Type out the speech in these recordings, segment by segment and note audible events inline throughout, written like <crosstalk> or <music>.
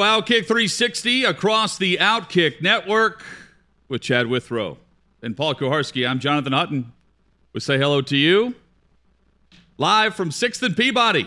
Outkick 360 across the Outkick network with Chad Withrow and Paul Kuharsky. I'm Jonathan Hutton. We say hello to you live from 6th and Peabody.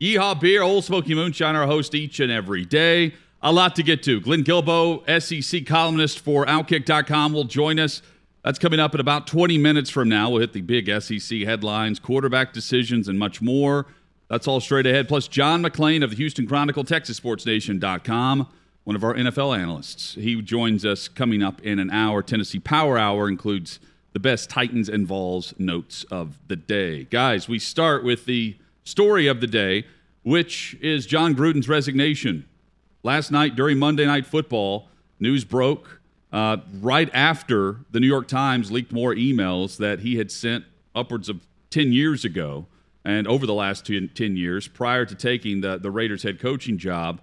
Yeehaw Beer, Ole Smoky Moonshine, our host each and every day. A lot to get to. Glenn Guilbeau, SEC columnist for Outkick.com, will join us. That's coming up in about 20 minutes from now. We'll hit the big SEC headlines, quarterback decisions, and much more. That's all straight ahead. Plus, John McClain of the Houston Chronicle, TexasSportsNation.com, one of our NFL analysts. He joins us coming up in an hour. Tennessee Power Hour includes the best Titans and Vols notes of the day. Guys, we start with the story of the day, which is John Gruden's resignation. Last night during Monday Night Football, news broke uh, right after the New York Times leaked more emails that he had sent upwards of 10 years ago and over the last 10 years prior to taking the, the Raiders head coaching job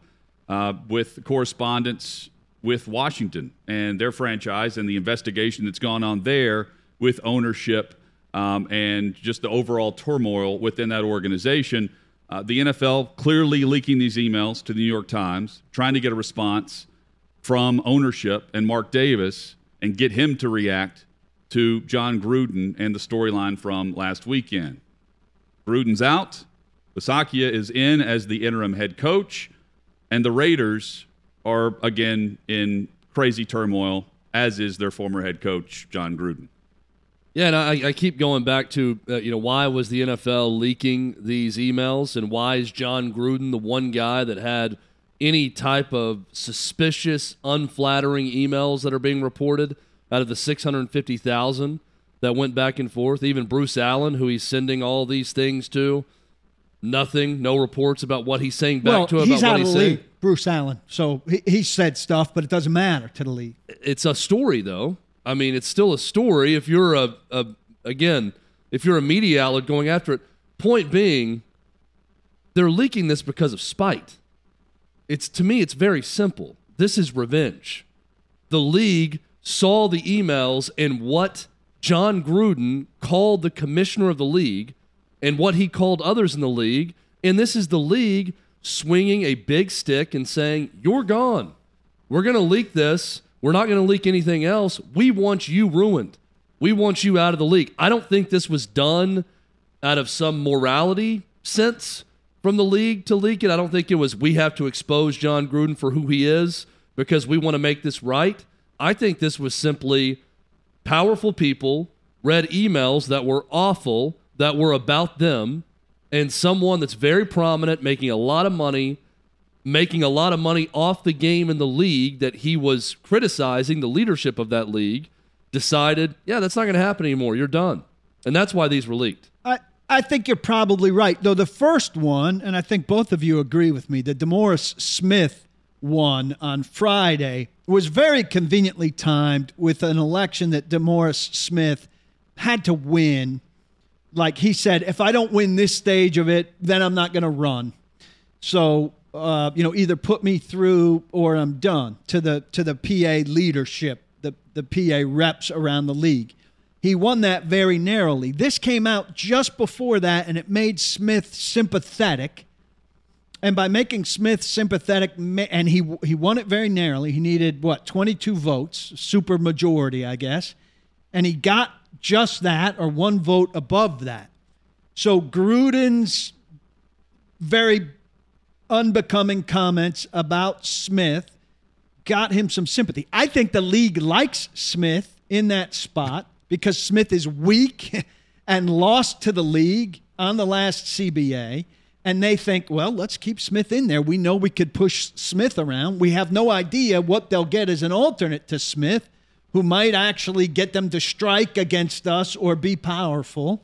uh, with correspondence with Washington and their franchise and the investigation that's gone on there with ownership um, and just the overall turmoil within that organization. Uh, the NFL clearly leaking these emails to the New York Times, trying to get a response from ownership and Mark Davis and get him to react to John Gruden and the storyline from last weekend. Gruden's out. Bisaccia is in as the interim head coach. And the Raiders are, again, in crazy turmoil, as is their former head coach, John Gruden. Yeah, and I, I keep going back to, uh, you know, why was the NFL leaking these emails and why is John Gruden the one guy that had any type of suspicious, unflattering emails that are being reported out of the 650,000? That went back and forth. Even Bruce Allen, who he's sending all these things to, nothing, no reports about what he's saying back well, to him he's about out what he's the saying. Bruce Allen. So he, he said stuff, but it doesn't matter to the league. It's a story, though. I mean, it's still a story. If you're a, a again, if you're a media outlet going after it, point being, they're leaking this because of spite. It's to me, it's very simple. This is revenge. The league saw the emails and what Jon Gruden called the commissioner of the league and what he called others in the league. And this is the league swinging a big stick and saying, You're gone. We're going to leak this. We're not going to leak anything else. We want you ruined. We want you out of the league. I don't think this was done out of some morality sense from the league to leak it. I don't think it was we have to expose John Gruden for who he is because we want to make this right. I think this was simply powerful people read emails that were awful, that were about them, and someone that's very prominent, making a lot of money, making a lot of money off the game in the league that he was criticizing the leadership of that league, decided, yeah, that's not going to happen anymore. You're done. And that's why these were leaked. I, I think you're probably right. Though the first one, and I think both of you agree with me, the DeMaurice Smith one on Friday was very conveniently timed with an election that DeMaurice Smith had to win. Like he said, if I don't win this stage of it, then I'm not going to run. So, uh, you know, either put me through or I'm done to the to the PA leadership, the the PA reps around the league. He won that very narrowly. This came out just before that, and it made Smith sympathetic and by making Smith sympathetic, and he he won it very narrowly. He needed what 22 votes, super majority, I guess, and he got just that or one vote above that. So Gruden's very unbecoming comments about Smith got him some sympathy. I think the league likes Smith in that spot because Smith is weak <laughs> and lost to the league on the last CBA and they think, well, let's keep Smith in there. We know we could push Smith around. We have no idea what they'll get as an alternate to Smith, who might actually get them to strike against us or be powerful.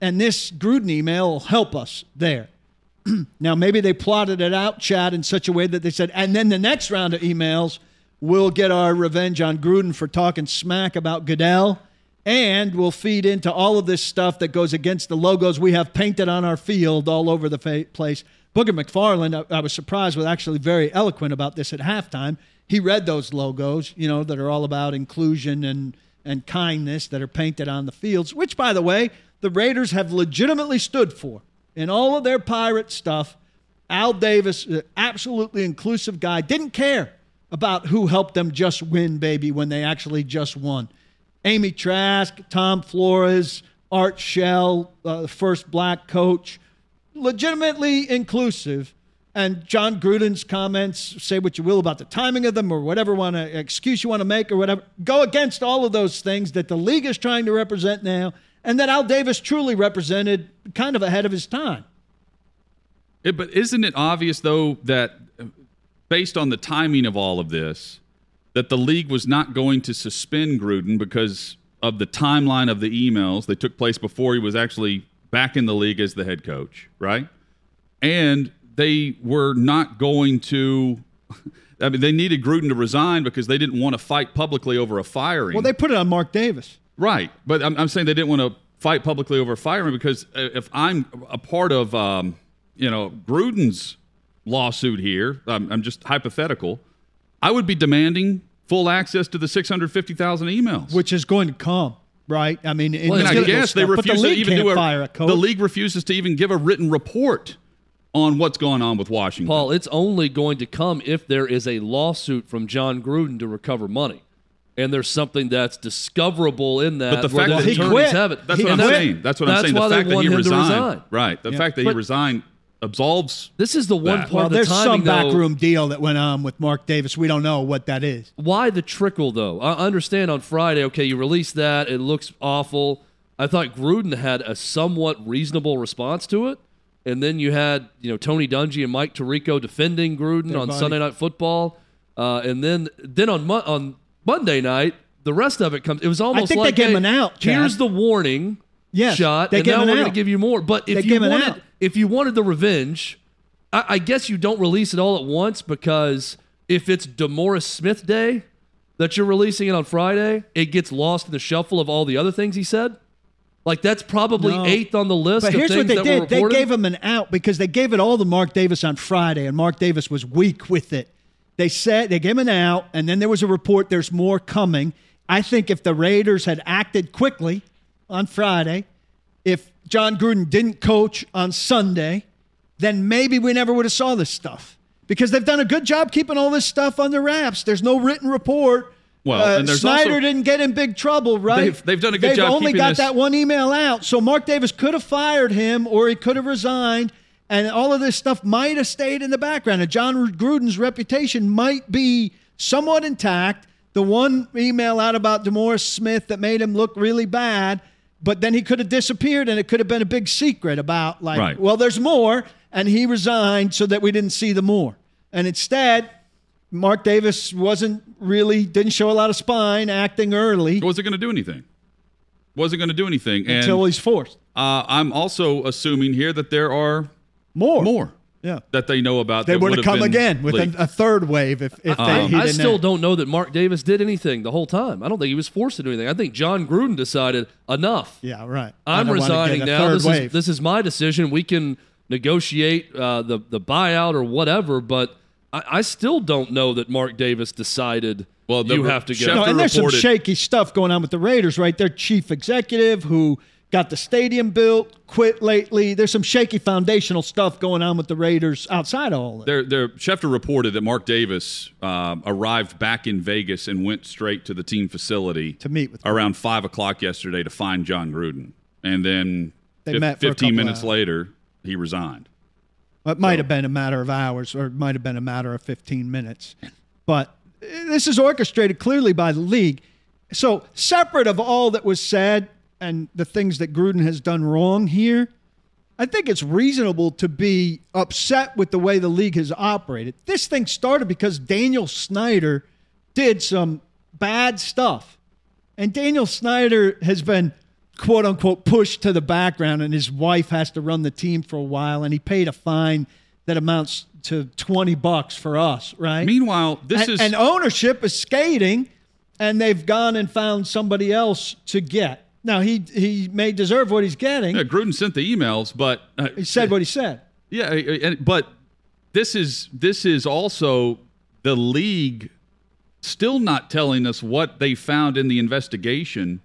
And this Gruden email will help us there. <clears throat> now, maybe they plotted it out, Chad, in such a way that they said, and then the next round of emails, we'll get our revenge on Gruden for talking smack about Goodell and will feed into all of this stuff that goes against the logos we have painted on our field all over the fa- place. Booger McFarland, I, I was surprised, was actually very eloquent about this at halftime. He read those logos, you know, that are all about inclusion and and kindness that are painted on the fields, which, by the way, the Raiders have legitimately stood for in all of their pirate stuff. Al Davis, uh, absolutely inclusive guy, didn't care about who helped them just win, baby, when they actually just won. Amy Trask, Tom Flores, Art Shell, uh, the first black coach, legitimately inclusive. And John Gruden's comments, say what you will about the timing of them or whatever want to, excuse you want to make or whatever, go against all of those things that the league is trying to represent now and that Al Davis truly represented kind of ahead of his time. It, but isn't it obvious, though, that based on the timing of all of this, that the league was not going to suspend Gruden because of the timeline of the emails that took place before he was actually back in the league as the head coach, right? And they were not going to. <laughs> I mean, they needed Gruden to resign because they didn't want to fight publicly over a firing. Well, they put it on Mark Davis. Right. But I'm, I'm saying they didn't want to fight publicly over firing because if I'm a part of, um, you know, Gruden's lawsuit here, I'm, I'm just hypothetical I would be demanding full access to the 650,000 emails, which is going to come. Right, I mean, well, I guess they refuse the to even do a, a The league refuses to even give a written report on what's going on with Washington. Paul, it's only going to come if there is a lawsuit from John Gruden to recover money. And there's something that's discoverable in that. But the fact that he quit, have it. That's what I'm saying. That's what I'm saying. The fact that he resigned, right? The yeah. fact that but, he resigned absolves. This is the one that. part well, of the there's timing, some backroom deal that went on with Mark Davis. We don't know what that is. Why the trickle though? I understand on Friday. Okay, you released that. It looks awful. I thought Gruden had a somewhat reasonable response to it, and then you had you know Tony Dungy and Mike Tirico defending Gruden Their on body. Sunday Night Football, uh, and then then on Mo- on Monday night. The rest of it comes. It was almost I think like they gave hey, him an out. Chad. Here's the warning yes, shot, they and now we're going to give you more. But if They you gave him an wanted, out. if you wanted the revenge, I, I guess you don't release it all at once because if it's DeMaurice Smith Day that you're releasing it on Friday, it gets lost in the shuffle of all the other things he said. Like that's probably No. eighth on the list. But here's what they did: they gave him an out because they gave it all to Mark Davis on Friday, and Mark Davis was weak with it. They said they gave him an out, and then there was a report. There's more coming. I think if the Raiders had acted quickly on Friday, if John Gruden didn't coach on Sunday, then maybe we never would have saw this stuff because they've done a good job keeping all this stuff under wraps. There's no written report. Well, Uh, and there's Snyder also- didn't get in big trouble, right? They've- they've done a good job. They've job only keeping got this- that one email out, so Mark Davis could have fired him, or he could have resigned, and all of this stuff might have stayed in the background. And John Gruden's reputation might be somewhat intact. The one email out about DeMaurice Smith that made him look really bad, but then he could have disappeared, and it could have been a big secret about like, Right. well, there's more, and he resigned so that we didn't see the more. And instead, Mark Davis wasn't really didn't show a lot of spine acting early Was it going to do anything? Wasn't going to do anything. And until he's forced. uh, I'm also assuming here that there are More. more Yeah. that they know about. They that would have come again with a, a third wave if, if they, I, he I didn't still act. don't know that Mark Davis did anything the whole time. I don't think he was forced to do anything. I think John Gruden decided enough. Yeah, right. I I'm resigning now. This wave. is this is my decision. We can negotiate uh, the the buyout or whatever, but I, I still don't know that Mark Davis decided. Well, you re- have to go. No, and there's some shaky stuff going on with the Raiders, right? Their chief executive who got the stadium built, quit lately. There's some shaky foundational stuff going on with the Raiders outside of all that. There, there, Schefter reported that Mark Davis um, arrived back in Vegas and went straight to the team facility To meet with around five o'clock yesterday to find John Gruden, and then They fif- met fifteen minutes later he resigned. It might have been a matter of hours, or it might have been a matter of 15 minutes. But eh, this is orchestrated clearly by the league. So, separate of all that was said and the things that Gruden has done wrong here, I think it's reasonable to be upset with the way the league has operated. This thing started because Daniel Snyder did some bad stuff. And Daniel Snyder has been quote unquote pushed to the background, and his wife has to run the team for a while, and he paid a fine that amounts to 20 bucks for us, right? Meanwhile, this and, is and ownership is skating, and they've gone and found somebody else to get. Now he he may deserve what he's getting. yeah, Gruden sent the emails, but uh, He said what he said. Yeah, and, but this is this is also the league still not telling us what they found in the investigation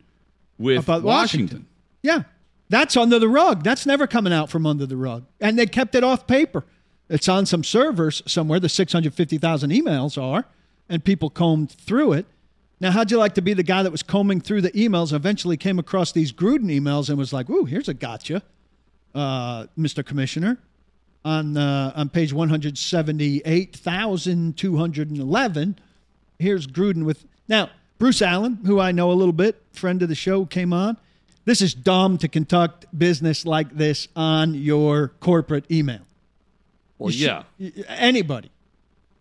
with About Washington. Washington. Yeah, that's under the rug. That's never coming out from under the rug, and they kept it off paper. It's on some servers somewhere. The six hundred fifty thousand emails are, and people combed through it. Now, how'd you like to be the guy that was combing through the emails? Eventually, came across these Gruden emails and was like, "Ooh, here's a gotcha, uh, Mr. Commissioner." On uh, on page one hundred seventy eight thousand two hundred and eleven, here's Gruden with now Bruce Allen, who I know a little bit, friend of the show, came on. This is dumb to conduct business like this on your corporate email. Well, You yeah. should- anybody.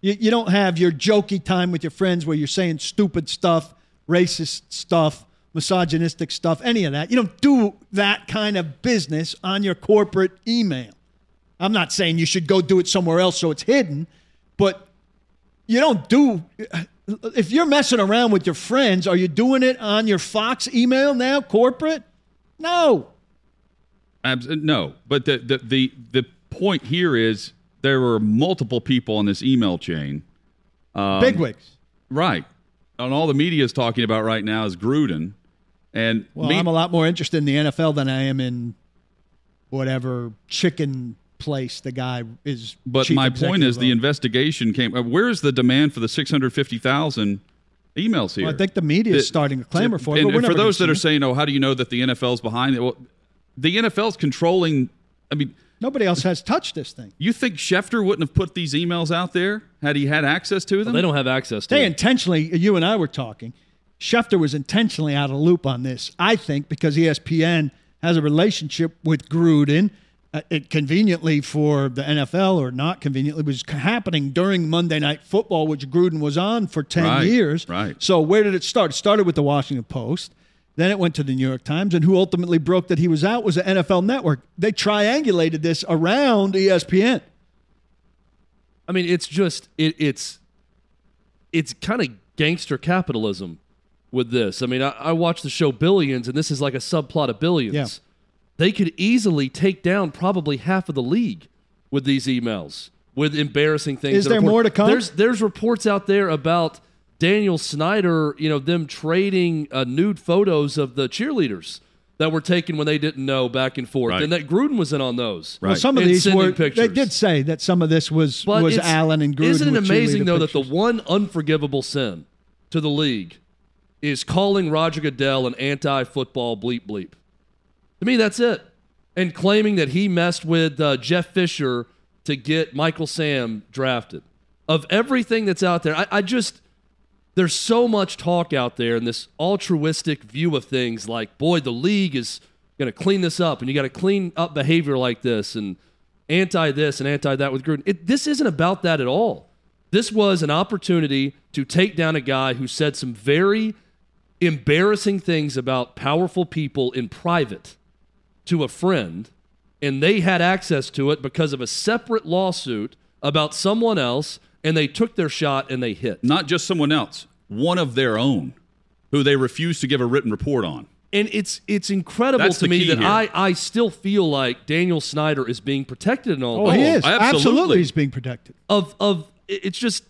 You, you don't have your jokey time with your friends where you're saying stupid stuff, racist stuff, misogynistic stuff, any of that. You don't do that kind of business on your corporate email. I'm not saying you should go do it somewhere else so it's hidden, but you don't do. If you're messing around with your friends, are you doing it on your Fox email now, corporate? No. Abs- no, but the, the the the point here is there were multiple people on this email chain. Um, Bigwigs. right? And all the media is talking about right now is Gruden, and Well, me- I'm a lot more interested in the NFL than I am in whatever chicken place the guy is. But my point is, the investigation came. uh, Where's the demand for the six hundred fifty thousand emails here? Well, I think the media is starting to clamor for it. And, but and for those that are it. saying, "Oh, how do you know that the NFL's behind it?" Well, the NFL's controlling. I mean, nobody else has touched this thing. you think Schefter wouldn't have put these emails out there had he had access to them? They don't have access to They it. intentionally, you and I were talking. Schefter was intentionally out of loop on this, I think, because ESPN has a relationship with Gruden. Uh, it conveniently for the NFL, or not conveniently, was happening during Monday Night Football, which Gruden was on for 10 Right, years. right. So, where did it start? It started with the Washington Post. Then it went to the New York Times, and who ultimately broke that he was out was the NFL Network. They triangulated this around ESPN. I mean, it's just it, it's it's kind of gangster capitalism with this. I mean, I, I watch the show Billions, and this is like a subplot of Billions. Yeah. They could easily take down probably half of the league with these emails, with embarrassing things. Is there report- more to come? There's there's reports out there about Daniel Snyder, you know, them trading uh, nude photos of the cheerleaders that were taken when they didn't know back and forth, Right. and that Gruden was in on those. Well, some of And these sending were. pictures. They did say that some of this was But was Allen and Gruden. Isn't it amazing cheerleader though that the one unforgivable sin to the league is calling Roger Goodell an anti-football bleep bleep? To me, that's it. And claiming that he messed with uh, Jeff Fisher to get Michael Sam drafted. Of everything that's out there, I, I just there's so much talk out there and this altruistic view of things like boy the league is going to clean this up and you got to clean up behavior like this and anti this and anti that with Gruden. It, this isn't about that at all. This was an opportunity to take down a guy who said some very embarrassing things about powerful people in private to a friend and they had access to it because of a separate lawsuit about someone else and they took their shot and they hit. Not just someone else, one of their own, who they refused to give a written report on. And it's it's incredible That's to me that here. I, I still feel like Daniel Snyder is being protected in all Oh, he is absolutely. absolutely. He's being protected. Of of it's just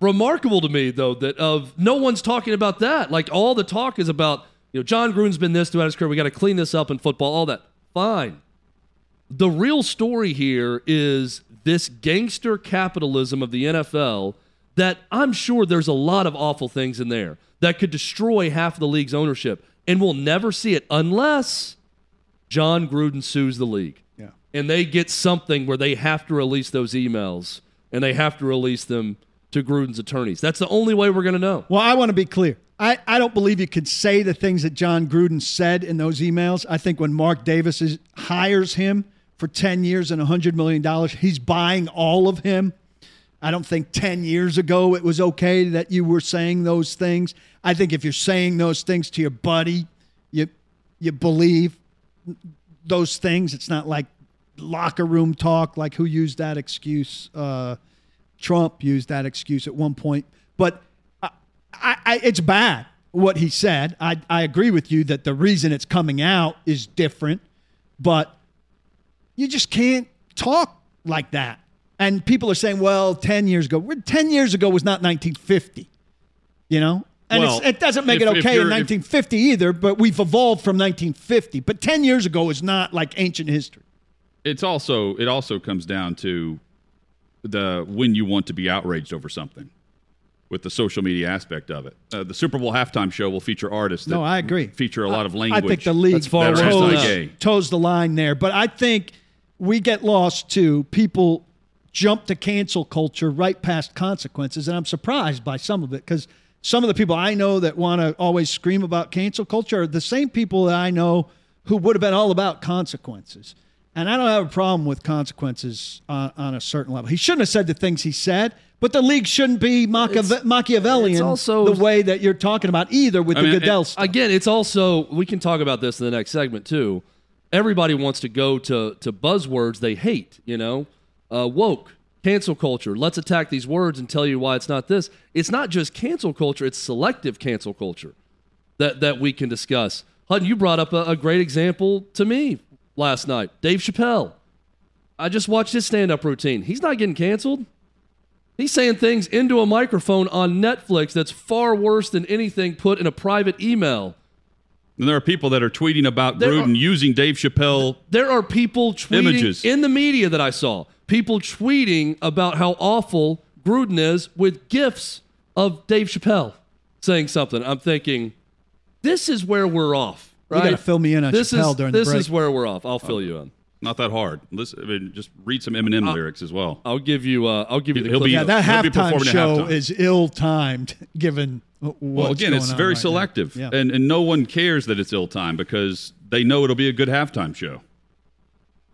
remarkable to me though that of no one's talking about that. Like all the talk is about you know John Gruden's been this throughout his career. We got to clean this up in football. All that fine. The real story here is this gangster capitalism of the NFL that I'm sure there's a lot of awful things in there that could destroy half of the league's ownership. And we'll never see it unless John Gruden sues the league. Yeah. And they get something where they have to release those emails and they have to release them to Gruden's attorneys. That's the only way we're going to know. Well, I want to be clear. I, I don't believe you could say the things that John Gruden said in those emails. I think when Mark Davis is, hires him for 10 years and $100 million. He's buying all of him. I don't think 10 years ago it was okay that you were saying those things. I think if you're saying those things to your buddy, you you believe those things. It's not like locker room talk, like who used that excuse. Uh, Trump used that excuse at one point. But I, I, it's bad what he said. I, I agree with you that the reason it's coming out is different, but you just can't talk like that and people are saying, well, 10 years ago, 10 years ago was not 1950, you know? And well, it doesn't make if, it okay in 1950 if, either, but we've evolved from 1950. But 10 years ago is not like ancient history. It's also, it also comes down to the when you want to be outraged over something with the social media aspect of it. Uh, the Super Bowl halftime show will feature artists. no, I agree. Feature a lot of language. I think the league toes, toes the line there, but I think we get lost to People jump to cancel culture right past consequences. And I'm surprised by some of it because some of the people I know that want to always scream about cancel culture are the same people that I know who would have been all about consequences. And I don't have a problem with consequences on, on a certain level. He shouldn't have said the things he said, but the league shouldn't be Machiave- it's, Machiavellian it's also, the way that you're talking about either with I the mean, Goodell it, Again, it's also, we can talk about this in the next segment too. Everybody wants to go to, to buzzwords they hate, you know? Uh, woke, cancel culture. Let's attack these words and tell you why it's not this. It's not just cancel culture, it's selective cancel culture that, that we can discuss. Hutton, you brought up a, a great example to me last night. Dave Chappelle. I just watched his stand up routine. He's not getting canceled. He's saying things into a microphone on Netflix that's far worse than anything put in a private email. And there are people that are tweeting about there Gruden are, using Dave Chappelle. There are people tweeting images. in the media that I saw people tweeting about how awful Gruden is with gifs of Dave Chappelle saying something. I'm thinking, this is where we're off. Right? You got to fill me in on this Chappelle is, during this the break. This is where we're off. I'll fill you in. Not that hard. Listen, I mean, just read some Eminem lyrics as well. I'll give you. Uh, I'll give you the. He'll be, yeah, that halftime show halftime. is ill-timed <laughs> given. Well, again, it's very right selective, yeah. and and no one cares that it's ill-timed because they know it'll be a good halftime show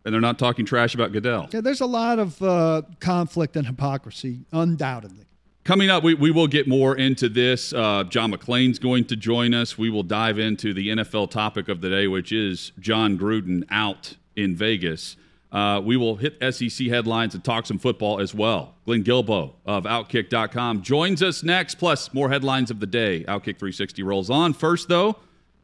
and they're not talking trash about Goodell. Yeah, there's a lot of uh, conflict and hypocrisy, undoubtedly. Coming up, we, we will get more into this. Uh, John McClain's going to join us. We will dive into the NFL topic of the day, which is John Gruden out in Vegas. Uh, we will hit SEC headlines and talk some football as well. Glenn Guilbeau of Outkick.com joins us next, plus more headlines of the day. Outkick 360 rolls on. First, though,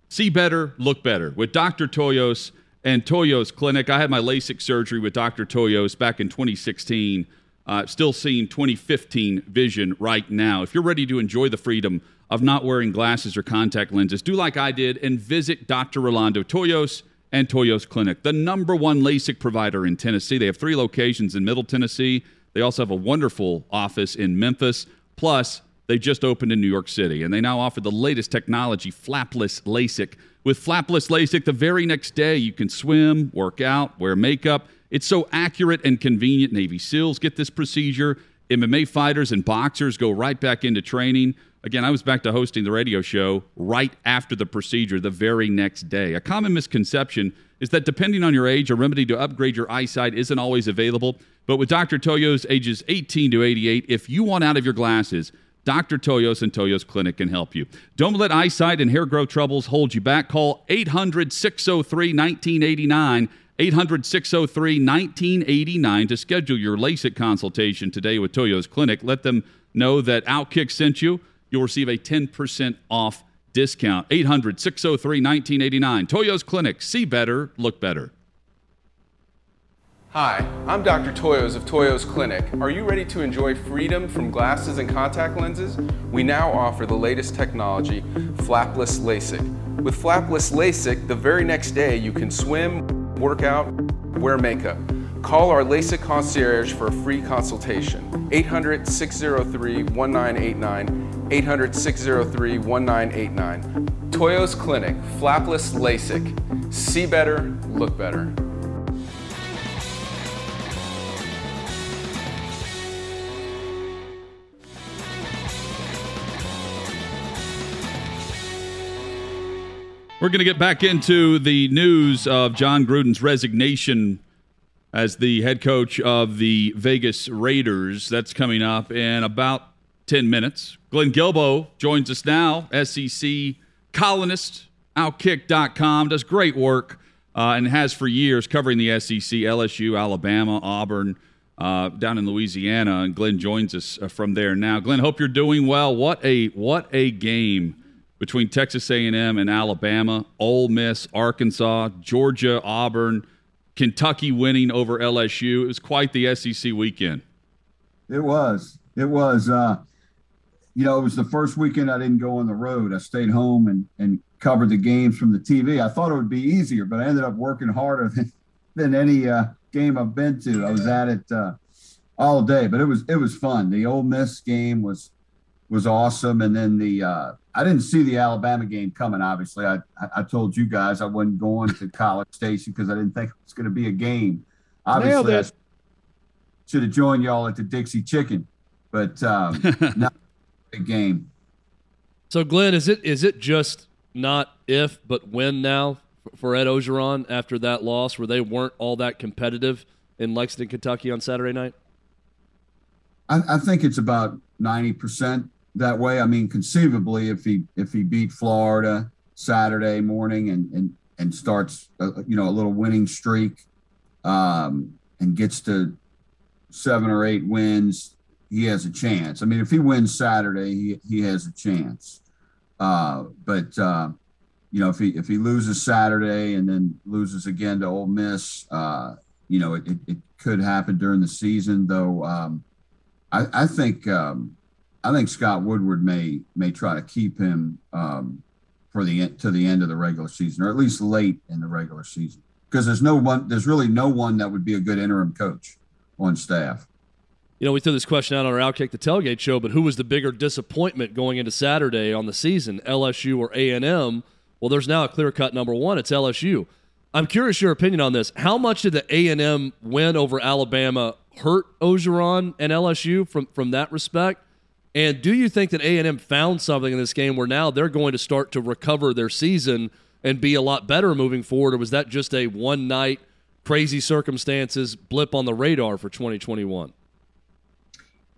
see better, look better with Dr. Toyos and Toyos Clinic. I had my LASIK surgery with Dr. Toyos back in 2016. Uh, still seeing 2015 vision right now. If you're ready to enjoy the freedom of not wearing glasses or contact lenses, do like I did and visit Dr. Rolando Toyos and Toyos Clinic, the number one LASIK provider in Tennessee. They have three locations in Middle Tennessee. They also have a wonderful office in Memphis. Plus, they just opened in New York City, and they now offer the latest technology, flapless LASIK with flapless LASIK, the very next day you can swim, work out, wear makeup. It's so accurate and convenient. Navy SEALs get this procedure. MMA fighters and boxers go right back into training. Again, I was back to hosting the radio show right after the procedure the very next day. A common misconception is that depending on your age, a remedy to upgrade your eyesight isn't always available. But with Dr. Toyos, ages 18 to 88, if you want out of your glasses, Dr. Toyos and Toyos Clinic can help you. Don't let eyesight and hair growth troubles hold you back. Call 800 603 1989. 800 603 1989 to schedule your LASIK consultation today with Toyos Clinic. Let them know that Outkick sent you. You'll receive a 10% off discount. 800 603 1989. Toyos Clinic. See better, look better. Hi, I'm Dr. Toyos of Toyos Clinic. Are you ready to enjoy freedom from glasses and contact lenses? We now offer the latest technology, flapless LASIK. With flapless LASIK, the very next day you can swim, work out, wear makeup. Call our LASIK concierge for a free consultation. 800 603 1989. 800 603 1989. Toyos Clinic, flapless LASIK. See better, look better. We're going to get back into the news of John Gruden's resignation as the head coach of the Vegas Raiders. That's coming up in about 10 minutes. Glenn Guilbeau joins us now, SEC columnist, outkick.com, does great work uh, and has for years covering the SEC, LSU, Alabama, Auburn, uh, down in Louisiana. And Glenn joins us uh, from there now. Glenn, hope you're doing well. What a what a game between Texas A&M and Alabama, Ole Miss, Arkansas, Georgia, Auburn, Kentucky winning over LSU. It was quite the SEC weekend. It was. It was. Uh, you know, it was the first weekend I didn't go on the road. I stayed home and and covered the games from the TV. I thought it would be easier, but I ended up working harder than than any uh, game I've been to. I was at it uh, all day, but it was it was fun. The Ole Miss game was was awesome, and then the uh, I didn't see the Alabama game coming. Obviously, I I told you guys I wasn't going to College Station because I didn't think it was going to be a game. Obviously, I should have joined y'all at the Dixie Chicken, but um, <laughs> not a game. So, Glenn, is it is it just not if but when now for Ed Orgeron after that loss, where they weren't all that competitive in Lexington, Kentucky on Saturday night? I, I think it's about ninety percent that way. I mean, conceivably, if he if he beat Florida Saturday morning and and and starts a, you know a little winning streak, um, and gets to seven or eight wins, he has a chance. I mean, if he wins Saturday, he he has a chance. Uh, but uh, you know, if he if he loses Saturday and then loses again to Ole Miss, uh, you know, it, it, it, could happen during the season. Though um, I, I think um, I think Scott Woodward may may try to keep him um, for the to the end of the regular season, or at least late in the regular season, because there's no one, there's really no one that would be a good interim coach on staff. You know, we threw this question out on our Outkick the Tailgate show, but who was the bigger disappointment going into Saturday on the season, LSU or A and M? Well, there's now a clear cut number one. It's LSU. I'm curious your opinion on this. How much did the A and M win over Alabama hurt Orgeron and LSU from from that respect? And do you think that A and M found something in this game where now they're going to start to recover their season and be a lot better moving forward, or was that just a one night crazy circumstances blip on the radar for 2021?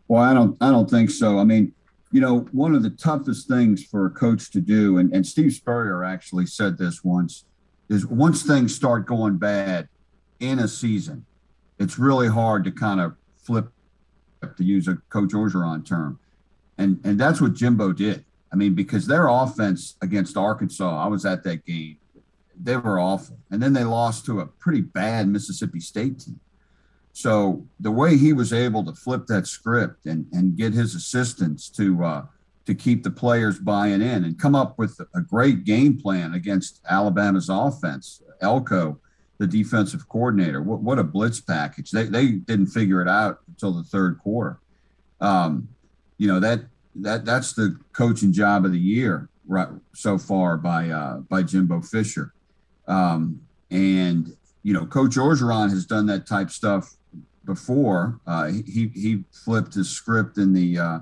Well, I don't I don't think so. I mean, you know, one of the toughest things for a coach to do, and, and Steve Spurrier actually said this once, is once things start going bad in a season, it's really hard to kind of flip, to use a Coach Orgeron term. And, and that's what Jimbo did. I mean, because their offense against Arkansas, I was at that game, they were awful. And then they lost to a pretty bad Mississippi State team. So the way he was able to flip that script and, and get his assistants to uh, to keep the players buying in and come up with a great game plan against Alabama's offense, Elko, the defensive coordinator, what, what a blitz package. They, they didn't figure it out until the third quarter. Um, you know that that that's the coaching job of the year right so far by uh, by Jimbo Fisher, um, and you know Coach Orgeron has done that type stuff before. Uh, he he flipped his script in the uh,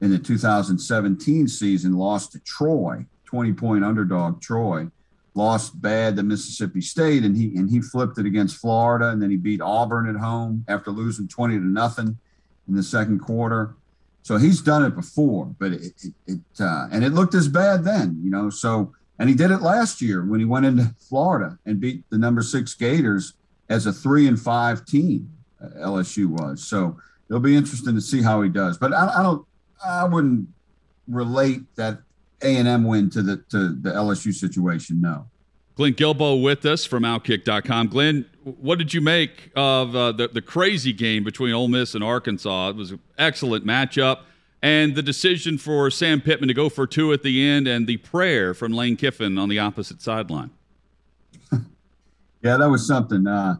in the 2017 season, lost to Troy, 20 point underdog Troy, lost bad to Mississippi State, and he and he flipped it against Florida, and then he beat Auburn at home after losing 20 to nothing in the second quarter. So he's done it before, but it, it, it uh, and it looked as bad then, you know. So and he did it last year when he went into Florida and beat the number six Gators as a three and five team. LSU was. So it'll be interesting to see how he does. But I, I don't, I wouldn't relate that A and M win to the to the LSU situation. No. Glenn Guilbeau with us from Outkick.com. Glenn, what did you make of uh, the the crazy game between Ole Miss and Arkansas? It was an excellent matchup. And the decision for Sam Pittman to go for two at the end, and the prayer from Lane Kiffin on the opposite sideline. <laughs> yeah, that was something. Uh,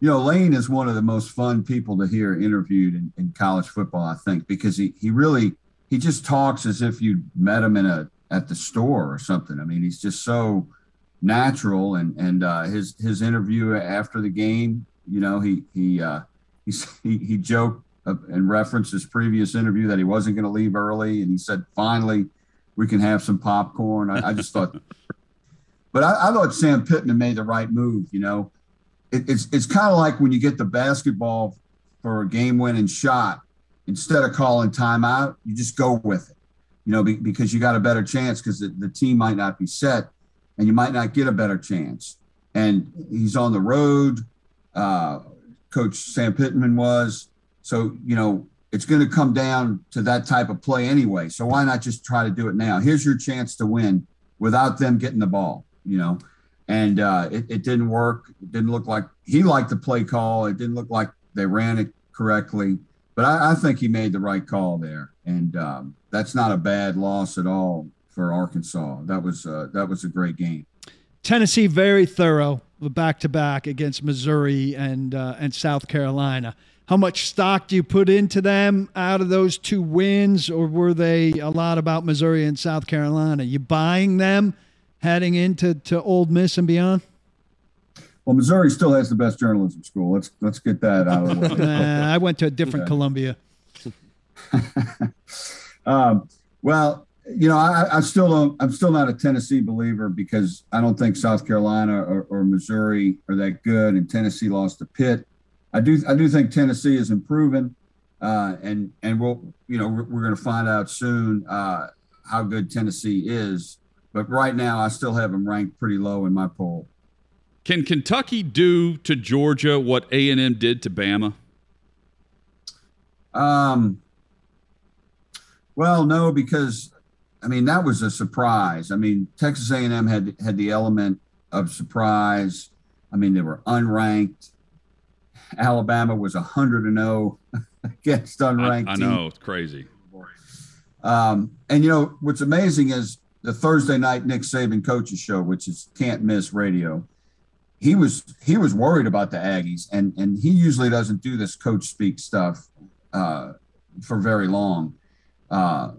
you know, Lane is one of the most fun people to hear interviewed in, in college football, I think, because he, he really he just talks as if you met him in a at the store or something. I mean, he's just so natural and and uh, his his interview after the game, you know, he he uh, he <laughs> he, joked and referenced his previous interview that he wasn't going to leave early, and he said, "Finally, we can have some popcorn." I, I just thought, <laughs> but I, I thought Sam Pittman made the right move. You know, it, it's it's kind of like when you get the basketball for a game-winning shot, instead of calling timeout, you just go with it. You know, be, because you got a better chance because the, the team might not be set, and you might not get a better chance. And he's on the road. Uh, Coach Sam Pittman was. So, you know, it's going to come down to that type of play anyway. So why not just try to do it now? Here's your chance to win without them getting the ball, you know. And uh, it, it didn't work. It didn't look like he liked the play call. It didn't look like they ran it correctly. But I, I think he made the right call there, and um, that's not a bad loss at all for Arkansas. That was uh, that was a great game. Tennessee very thorough, back to back against Missouri and uh, and South Carolina. How much stock do you put into them out of those two wins, or were they a lot about Missouri and South Carolina? You buying them heading into to Ole Miss and beyond? Well, Missouri still has the best journalism school. Let's let's get that out of the way. <laughs> Nah, I went to a different Columbia. <laughs> um, well, you know, I, I, still don't. I'm still not a Tennessee believer because I don't think South Carolina or, or Missouri are that good, and Tennessee lost to Pitt. I do. I do think Tennessee is improving, uh, and and we'll you know we're, we're going to find out soon uh, how good Tennessee is. But right now, I still have them ranked pretty low in my poll. Can Kentucky do to Georgia what A and M did to Bama? Um. Well, no, because I mean that was a surprise. I mean Texas A and M had had the element of surprise. I mean they were unranked. Alabama was hundred and zero oh <laughs> against unranked. I, I know it's crazy. Um, and you know what's amazing is the Thursday night Nick Saban coaches show, which is can't miss radio. He was he was worried about the Aggies, and and he usually doesn't do this coach speak stuff uh, for very long. Uh,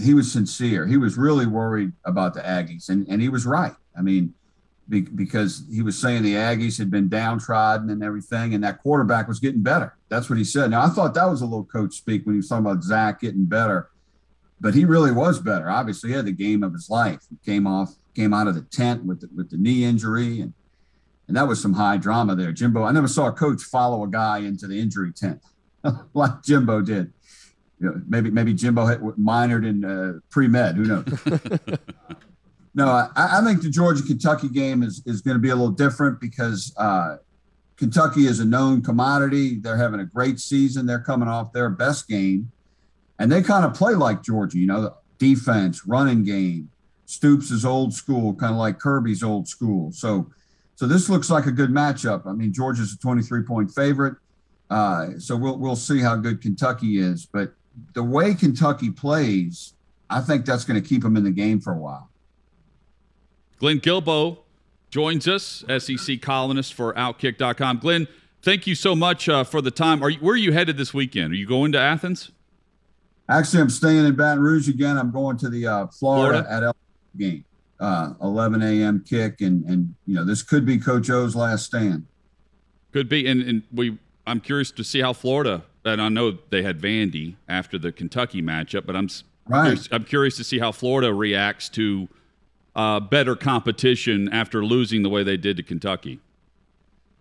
he was sincere. He was really worried about the Aggies, and and he was right. I mean, be, because he was saying the Aggies had been downtrodden and everything, and that quarterback was getting better. That's what he said. Now I thought that was a little coach speak when he was talking about Zach getting better, but he really was better. Obviously, he had the game of his life. He came off, came out of the tent with the, with the knee injury, and and that was some high drama there. Jimbo, I never saw a coach follow a guy into the injury tent <laughs> like Jimbo did you know, maybe maybe Jimbo had minored in uh, pre med. Who knows? <laughs> no, I, I, think the Georgia Kentucky game is is going to be a little different because uh, Kentucky is a known commodity. They're having a great season. They're coming off their best game, and they kind of play like Georgia. You know, defense, running game. Stoops is old school, kind of like Kirby's old school. So, so this looks like a good matchup. I mean, Georgia's a 23 point favorite. Uh, so we'll we'll see how good Kentucky is, but the way Kentucky plays, I think that's going to keep them in the game for a while. Glenn Guilbeau joins us, SEC columnist for Outkick.com. Glenn, thank you so much uh, for the time. Are you, where are you headed this weekend? Are you going to Athens? Actually, I'm staying in Baton Rouge again. I'm going to the uh, Florida, Florida, at L game, uh, 11 a.m. kick, and and you know this could be Coach O's last stand. Could be, and, and we. I'm curious to see how Florida and I know they had Vandy after the Kentucky matchup, but I'm right. curious, I'm curious to see how Florida reacts to uh, better competition after losing the way they did to Kentucky.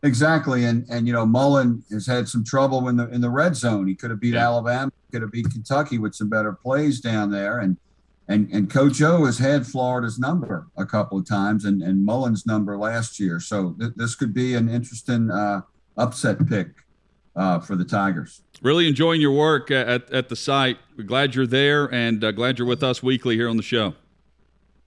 Exactly, and and you know Mullen has had some trouble in the in the red zone. He could have beat yeah. Alabama, could have beat Kentucky with some better plays down there, and and and Coach O has had Florida's number a couple of times, and and Mullen's number last year. So th- this could be an interesting uh, upset pick uh, for the Tigers. Really enjoying your work at, at the site. We're glad you're there and uh, glad you're with us weekly here on the show.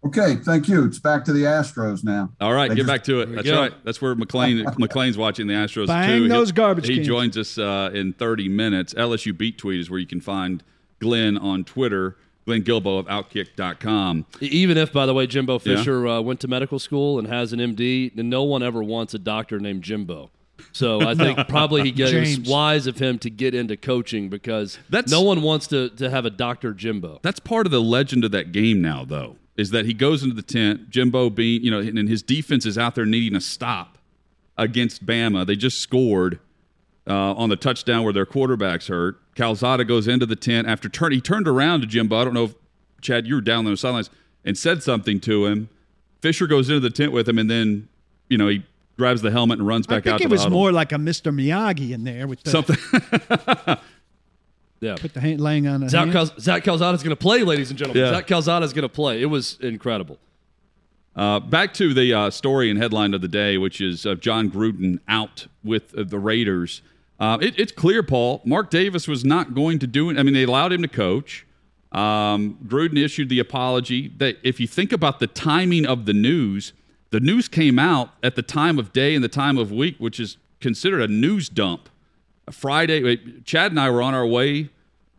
Okay, thank you. It's back to the Astros now. All right, they get just, back to it. That's right. That's where McClain <laughs> McClain's watching the Astros Bang too. those He'll, garbage. He cans. joins us uh, in 30 minutes. LSU Beat Tweet is where you can find Glenn on Twitter. Glenn Guilbeau of Outkick.com. Even if, by the way, Jimbo Fisher yeah. uh, went to medical school and has an MD, no one ever wants a doctor named Jimbo. So I think <laughs> probably he gets James. wise of him to get into coaching because that's, no one wants to, to have a Dr. Jimbo. That's part of the legend of that game now, though, is that he goes into the tent, Jimbo being, you know, and his defense is out there needing a stop against Bama. They just scored uh, on the touchdown where their quarterback's hurt. Calzada goes into the tent after turn. He turned around to Jimbo. I don't know if Chad, you were down on the sidelines and said something to him. Fisher goes into the tent with him, and then you know he grabs the helmet and runs back I back think out it to was the huddle. more like a Mr. Miyagi in there with the, something. <laughs> Yeah. put the hand laying on the Zach, hand. Cal- Zach Calzada's going to play, ladies and gentlemen. Yeah. Zach is going to play. It was incredible. Uh, back to the uh, story and headline of the day, which is uh, John Gruden out with uh, the Raiders. Uh, it, it's clear, Paul. Mark Davis was not going to do it. I mean, they allowed him to coach. Um, Gruden issued the apology. That if you think about the timing of the news, the news came out at the time of day and the time of week, which is considered a news dump. A Friday, Chad and I were on our way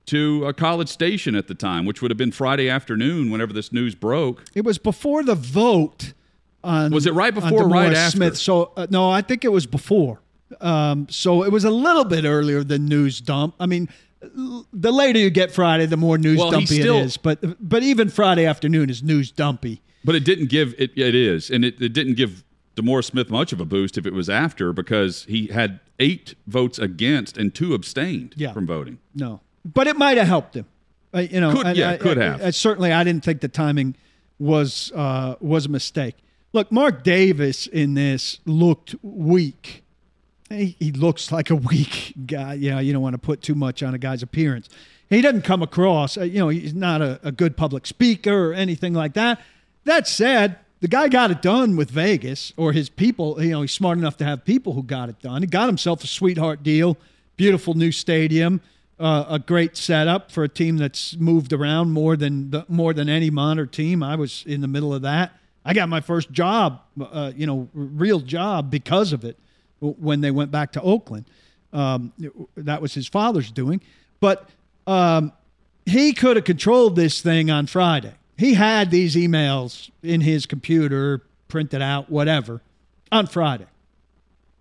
to a college station at the time, which would have been Friday afternoon whenever this news broke. It was before the vote on. Was it right before or right after? Smith. So uh, no, I think it was before. Um, so it was a little bit earlier than news dump. I mean, the later you get Friday, the more news Well, dumpy still- it is. But but even Friday afternoon is news dumpy. But it didn't give it. It is, and it, it didn't give DeMaurice Smith much of a boost if it was after because he had eight votes against and two abstained Yeah. from voting. No, but it might have helped him. Uh, you know, Could- and yeah, I- could I- have. I- certainly, I didn't think the timing was uh, was a mistake. Look, Mark Davis in this looked weak. He, he looks like a <laughs> weak guy. You know, you don't want to put too much on a guy's appearance. He doesn't come across. uh, You know, he's not a, a good public speaker or anything like that. That said, the guy got it done with Vegas, or his people. You know, he's smart enough to have people who got it done. He got himself a sweetheart deal, beautiful new stadium, uh, a great setup for a team that's moved around more than the, more than any Monitor team. I was in the middle of that. I got my first job, uh, you know, real job because of it when they went back to Oakland. Um, that was his father's doing, but um, he could have controlled this thing on Friday. He had these emails in his computer, printed out, whatever, on Friday.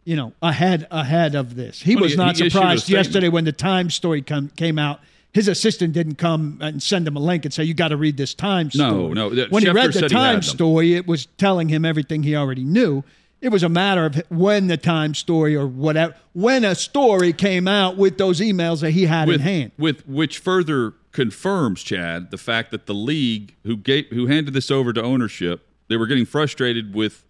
You know, ahead ahead of this, he Well, was he- not he surprised yesterday when the Times story come, came out. His assistant didn't come and send him a link and say, "You got to read this Times No, story." no, that- When he read the Times story, it was telling him everything he already knew. It was a matter of when the Times story or whatever, when a story came out with those emails that he had with, in hand. with which further confirms Chad the fact that the league who gave, who handed this over to ownership they were getting frustrated with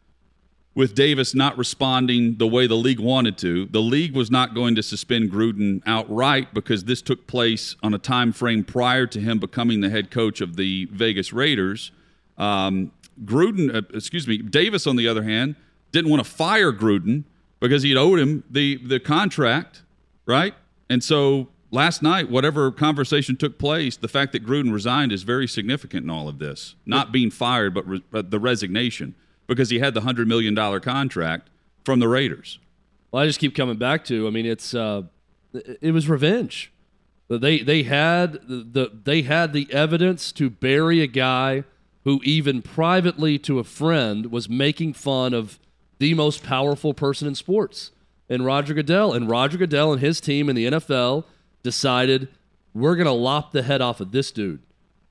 with Davis not responding the way the league wanted to. The league was not going to suspend Gruden outright because this took place on a time frame prior to him becoming the head coach of the Vegas Raiders. Um, Gruden, uh, excuse me, Davis on the other hand didn't want to fire Gruden because he'd owed him the the contract, right? And so last night, whatever conversation took place, the fact that Gruden resigned is very significant in all of this. Not being fired, but, re- but the resignation because he had the hundred million dollar contract from the Raiders. Well, I just keep coming back to. I mean, it's uh, it was revenge. They they had the they had the evidence to bury a guy who even privately to a friend was making fun of the most powerful person in sports, and Roger Goodell. And Roger Goodell and his team in the NFL decided we're going to lop the head off of this dude.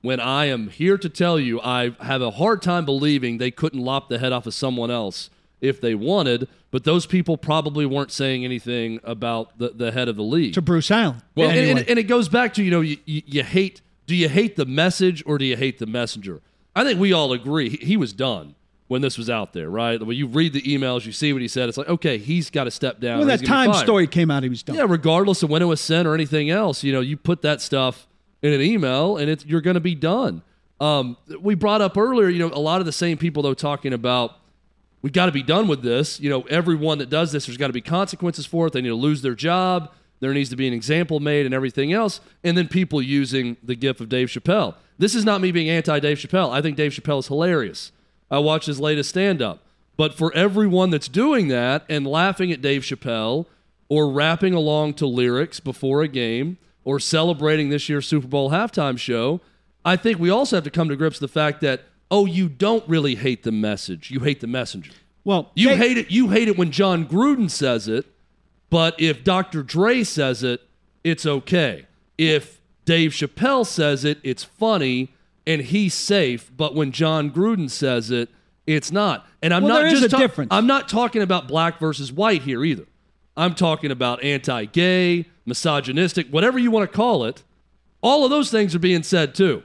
When I am here to tell you, I have a hard time believing they couldn't lop the head off of someone else if they wanted, but those people probably weren't saying anything about the, the head of the league. to Bruce Allen. Well, and, and, and it goes back to you know you, you, you hate do you hate the message or do you hate the messenger? I think we all agree he, he was done when this was out there, right? When you read the emails, you see what he said. It's like okay, he's got to step down. when that he's gonna be Time story came out, he was done. Yeah, regardless of when it was sent or anything else, you know, you put that stuff in an email and it's you're going to be done. Um, we brought up earlier, you know, a lot of the same people though talking about we got to be done with this. You know, everyone that does this, there's got to be consequences for it. They need to lose their job. There needs to be an example made and everything else. And then people using the gif of Dave Chappelle. This is not me being anti Dave Chappelle. I think Dave Chappelle is hilarious. I watch his latest stand up. But for everyone that's doing that and laughing at Dave Chappelle or rapping along to lyrics before a game or celebrating this year's Super Bowl halftime show, I think we also have to come to grips with the fact that, oh, you don't really hate the message. You hate the messenger. well, You Dave- hate it. You hate it when Jon Gruden says it, but if Dr. Dre says it, it's okay. If Dave Chappelle says it, it's funny and he's safe. But when Jon Gruden says it, it's not. And I'm Well, not just a ta- difference. I'm not talking about black versus white here either. I'm talking about anti-gay, misogynistic, whatever you want to call it. All of those things are being said too.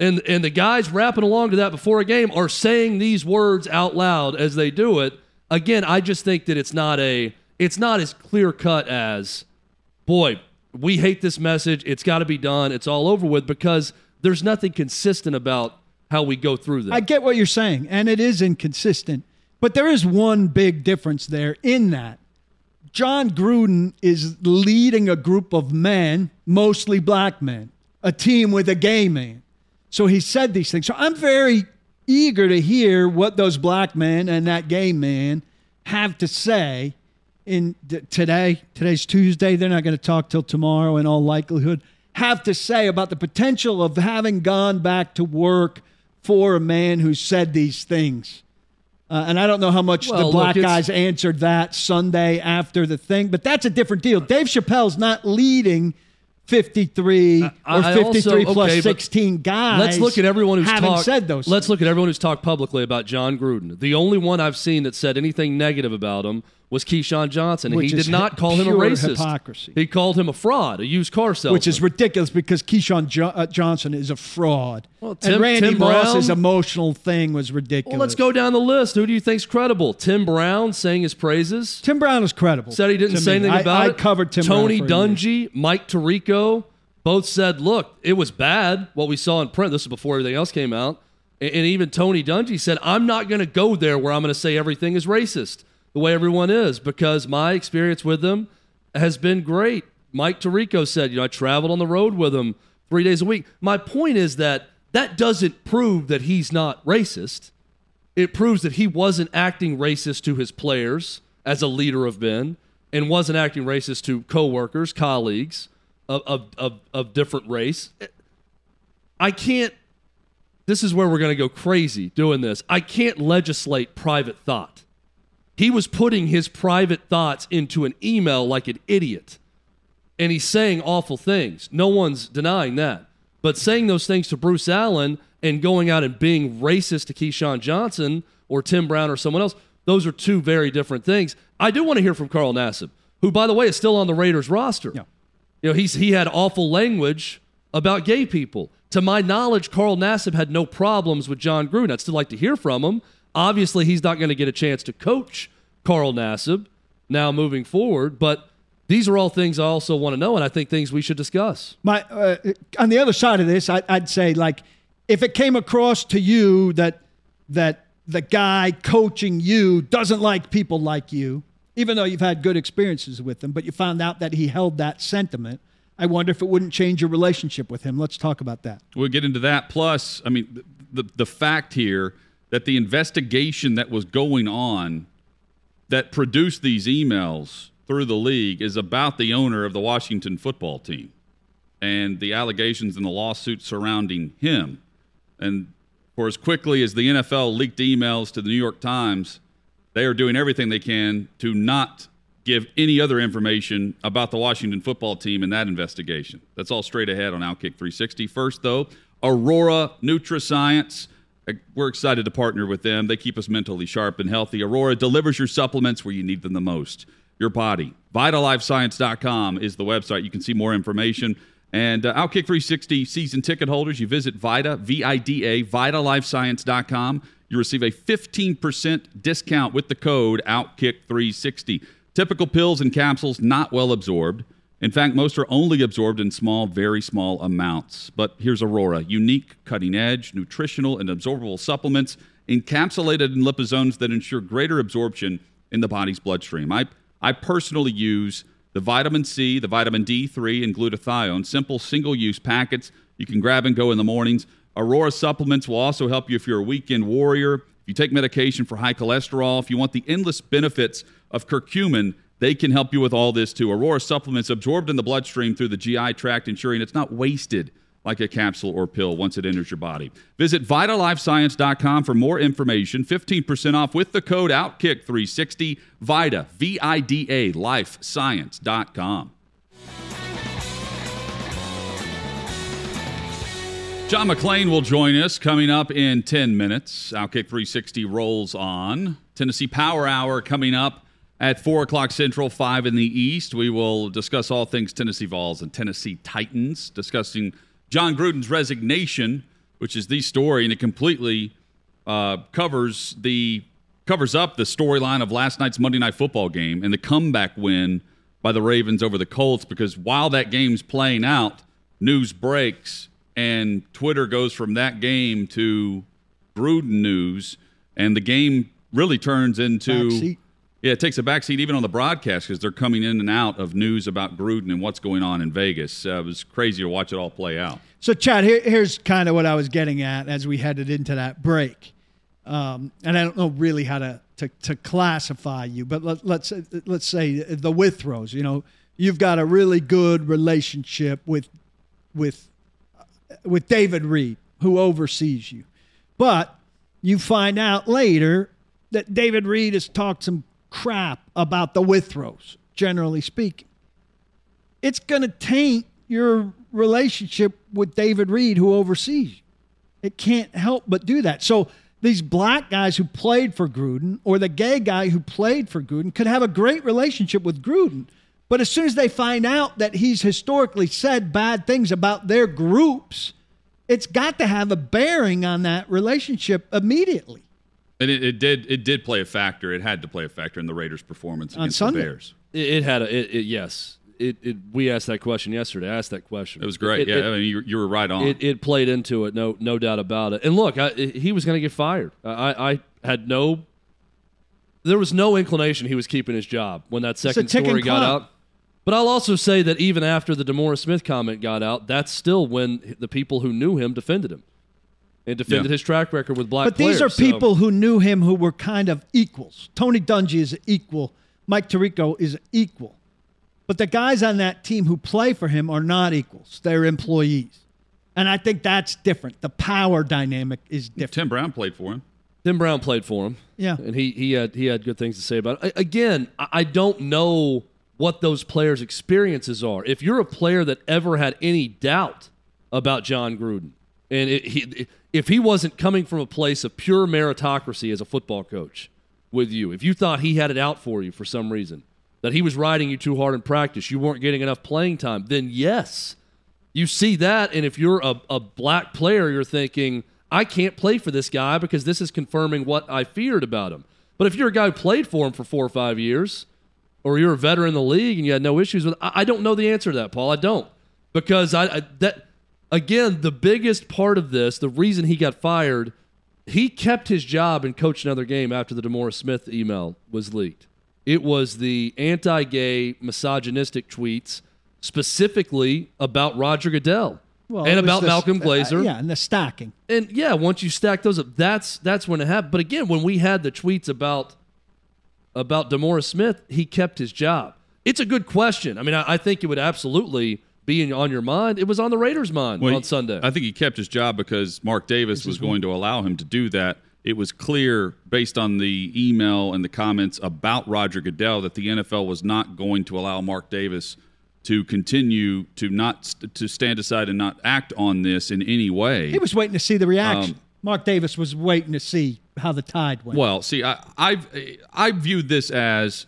And and the guys rapping along to that before a game are saying these words out loud as they do it. again, I just think that it's not a it's not as clear cut as boy, we hate this message. It's got to be done. It's all over with because there's nothing consistent about how we go through this. I get what you're saying, and it is inconsistent. But there is one big difference there in that Jon Gruden is leading a group of men, mostly black men, a team with a gay man. So he said these things. So I'm very eager to hear what those black men and that gay man have to say in today. Today's Tuesday. They're not going to talk till tomorrow in all likelihood. Have to say about the potential of having gone back to work for a man who said these things. Uh, and I don't know how much well, the black look, guys answered that Sunday after the thing, but that's a different deal. Dave Chappelle's not leading 53 or 53 also, plus okay, 16 guys. Let's look at everyone who's talked. Said those let's things. look at everyone who's talked publicly about Jon Gruden. The only one I've seen that said anything negative about him was Keyshawn Johnson. Which he did not call him a racist. Hypocrisy. He called him a fraud, a used car salesman. Which is ridiculous because Keyshawn jo- uh, Johnson is a fraud. Well, Tim, and Randy Tim Moss's Brown, emotional thing was ridiculous. Well, let's go down the list. Who do you think's credible? Tim Brown saying his praises. Tim Brown is credible. Said he didn't say me. anything about I, it. I covered Tim Brown. Tony Dungy, Mike Tirico, both said, "Look, it was bad what we saw in print. This is before everything else came out." And even Tony Dungy said, "I'm not going to go there where I'm going to say everything is racist." The way everyone is because my experience with them has been great. Mike Tirico said, you know, I traveled on the road with him three days a week. My point is that that doesn't prove that he's not racist. It proves that he wasn't acting racist to his players as a leader of men and wasn't acting racist to coworkers, colleagues of, of, of, of different race. I can't, this is where we're going to go crazy doing this. I can't legislate private thought. He was putting his private thoughts into an email like an idiot. And he's saying awful things. No one's denying that. But saying those things to Bruce Allen and going out and being racist to Keyshawn Johnson or Tim Brown or someone else, those are two very different things. I do want to hear from Carl Nassib, who, by the way, is still on the Raiders roster. Yeah. You know, he's he had awful language about gay people. To my knowledge, Carl Nassib had no problems with Jon Gruden. I'd still like to hear from him. Obviously, he's not going to get a chance to coach Carl Nassib now moving forward, but these are all things I also want to know, and I think things we should discuss. My uh, on the other side of this, I, I'd say like if it came across to you that that the guy coaching you doesn't like people like you, even though you've had good experiences with him, but you found out that he held that sentiment. I wonder if it wouldn't change your relationship with him. Let's talk about that. We'll get into that. Plus, I mean, the the fact here that the investigation that was going on that produced these emails through the league is about the owner of the Washington football team and the allegations and the lawsuit surrounding him. And for as quickly as the NFL leaked emails to the New York Times, they are doing everything they can to not give any other information about the Washington football team in that investigation. That's all straight ahead on Outkick 360. First, though, Aurora Nutrascience we're excited to partner with them. They keep us mentally sharp and healthy. Aurora delivers your supplements where you need them the most. Your body. VitalLifeScience.com is the website. You can see more information. And uh, Outkick 360 season ticket holders, you visit Vita, V I D A, VitalLifeScience.com. You receive a 15% discount with the code OutKick360. Typical pills and capsules not well absorbed. In fact, most are only absorbed in small, very small amounts. But here's Aurora unique, cutting edge, nutritional, and absorbable supplements encapsulated in liposomes that ensure greater absorption in the body's bloodstream. I, I personally use the vitamin C, the vitamin D3, and glutathione, simple single use packets you can grab and go in the mornings. Aurora supplements will also help you if you're a weekend warrior, if you take medication for high cholesterol, if you want the endless benefits of curcumin they can help you with all this too. Aurora supplements absorbed in the bloodstream through the GI tract, ensuring it's not wasted like a capsule or pill once it enters your body. Visit VitaLifeScience.com for more information. 15% off with the code OutKick360. Vita, V I D A, LifeScience.com. John McClain will join us coming up in 10 minutes. Outkick 360 rolls on. Tennessee Power Hour coming up at 4 o'clock Central, 5 in the East. We will discuss all things Tennessee Vols and Tennessee Titans, discussing John Gruden's resignation, which is the story, and it completely uh, covers the covers up the storyline of last night's Monday Night Football game and the comeback win by the Ravens over the Colts. Because while that game's playing out, news breaks and Twitter goes from that game to Gruden news, and the game really turns into. Yeah, it takes a backseat even on the broadcast because they're coming in and out of news about Gruden and what's going on in Vegas. Uh, it was crazy to watch it all play out. So, Chad, here, here's kind of what I was getting at as we headed into that break. Um, and I don't know really how to, to, to classify you, but let, let's let's say the Withrows. You know, you've got a really good relationship with with with David Reed, who oversees you, but you find out later that David Reed has talked some crap about the Withrows, generally speaking it's going to taint your relationship with David Reed, who oversees you. It can't help but do that. So these black guys who played for Gruden or the gay guy who played for Gruden could have a great relationship with Gruden. But as soon as they find out that he's historically said bad things about their groups, it's got to have a bearing on that relationship immediately. And it, it did it did play a factor. It had to play a factor in the Raiders' performance On against Sunday. the Bears. It, it had a it, it, yes. It, it we asked that question yesterday. I asked that question. It was great. It- yeah, it- I mean, you, you were right on. it, it played into it, no no doubt about it. And look, I, he was going to get fired. I, I had no, there was no inclination he was keeping his job when that second ticking story got clock. out. But I'll also say that even after the DeMaurice Smith comment got out, that's still when the people who knew him defended him and defended Yeah. his track record with black But these are. So- people who knew him who were kind of equals. Tony Dungy is equal. Mike Tirico is equal. But the guys on that team who play for him are not equals. They're employees. And I think that's different. The power dynamic is different. Tim Brown played for him. Tim Brown played for him. Yeah. and he he had he had good things to say about it. A- Again, I I don't know what those players' experiences are. If you're a player that ever had any doubt about Jon Gruden, and it, he, if he wasn't coming from a place of pure meritocracy as a football coach with you, if you thought he had it out for you for some reason, that he was riding you too hard in practice, you weren't getting enough playing time, then yes, you see that, and if you're a, a black player, you're thinking, I can't play for this guy because this is confirming what I feared about him. But if you're a guy who played for him for four or five years, or you're a veteran in the league and you had no issues with, I, I don't know the answer to that, Paul. I don't because I, I that again the biggest part of this, the reason he got fired, he kept his job and coached another game after the DeMaurice Smith email was leaked. It was the anti-gay, misogynistic tweets specifically about Roger Goodell Well, and about the- Malcolm uh, Glazer. yeah, and the stacking. And yeah, once you stack those up, that's that's when it happened. But again, when we had the tweets about about DeMaurice Smith, he kept his job. It's a good question. I mean, I, I think it would absolutely be in, on your mind. It was on the Raiders' mind Well, on Sunday. I think he kept his job because Mark Davis was going to allow him to do that. It was clear based on the email and the comments about Roger Goodell that the NFL was not going to allow Mark Davis to continue to not to stand aside and not act on this in any way. He was waiting to see the reaction. Um, Mark Davis was waiting to see how the tide went. Well, see, I, I've I viewed this as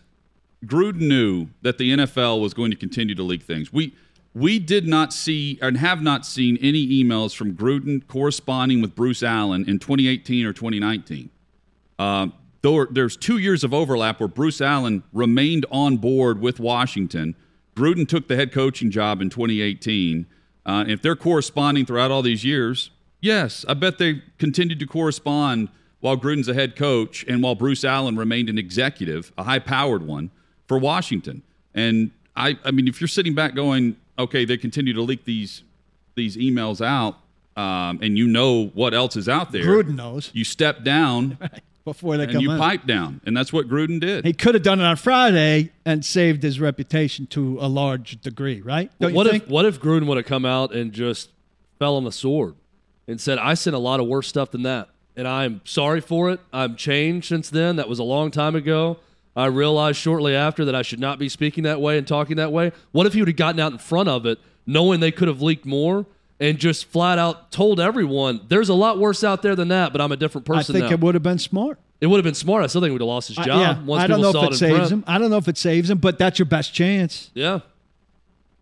Gruden knew that the NFL was going to continue to leak things. We we did not see and have not seen any emails from Gruden corresponding with Bruce Allen in 2018 or 2019. Uh, though there's two years of overlap where Bruce Allen remained on board with Washington. Gruden took the head coaching job in 2018. Uh, if they're corresponding throughout all these years, yes, I bet they continued to correspond while Gruden's a head coach and while Bruce Allen remained an executive, a high-powered one for Washington. And I, I mean, if you're sitting back going, okay, they continue to leak these these emails out, um, and you know what else is out there. Gruden knows You step down <laughs> before they come and come you in. pipe down, and that's what Gruden did. He could have done it on Friday and saved his reputation to a large degree, right? Don't what you think? if what if Gruden would have come out and just fell on the sword and said, "I sent a lot of worse stuff than that, and I'm sorry for it. I'm changed since then. That was a long time ago. I realized shortly after that I should not be speaking that way and talking that way." What if he would have gotten out in front of it, knowing they could have leaked more? And just flat out told everyone, "There's a lot worse out there than that, but I'm a different person. I think now." it would have been smart. It would have been smart. I still think he would have lost his I- job. yeah, once I don't people know saw if it in saves print. him. I don't know if it saves him, but that's your best chance. Yeah,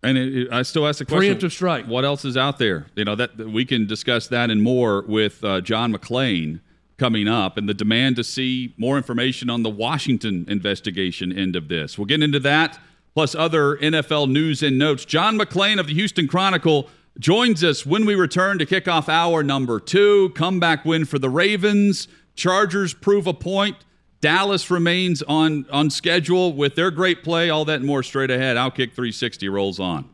And it, it- I still ask the question: Preemptive strike. What else is out there? You know that that we can discuss that and more with uh, John McClain coming up and the demand to see more information on the Washington investigation end of this. We'll get into that, plus other NFL news and notes. John McClain of the Houston Chronicle joins us when we return to kick off hour number two. Comeback win for the Ravens. Chargers prove a point. Dallas remains on, on schedule with their great play. All that and more straight ahead. Outkick 360 rolls on.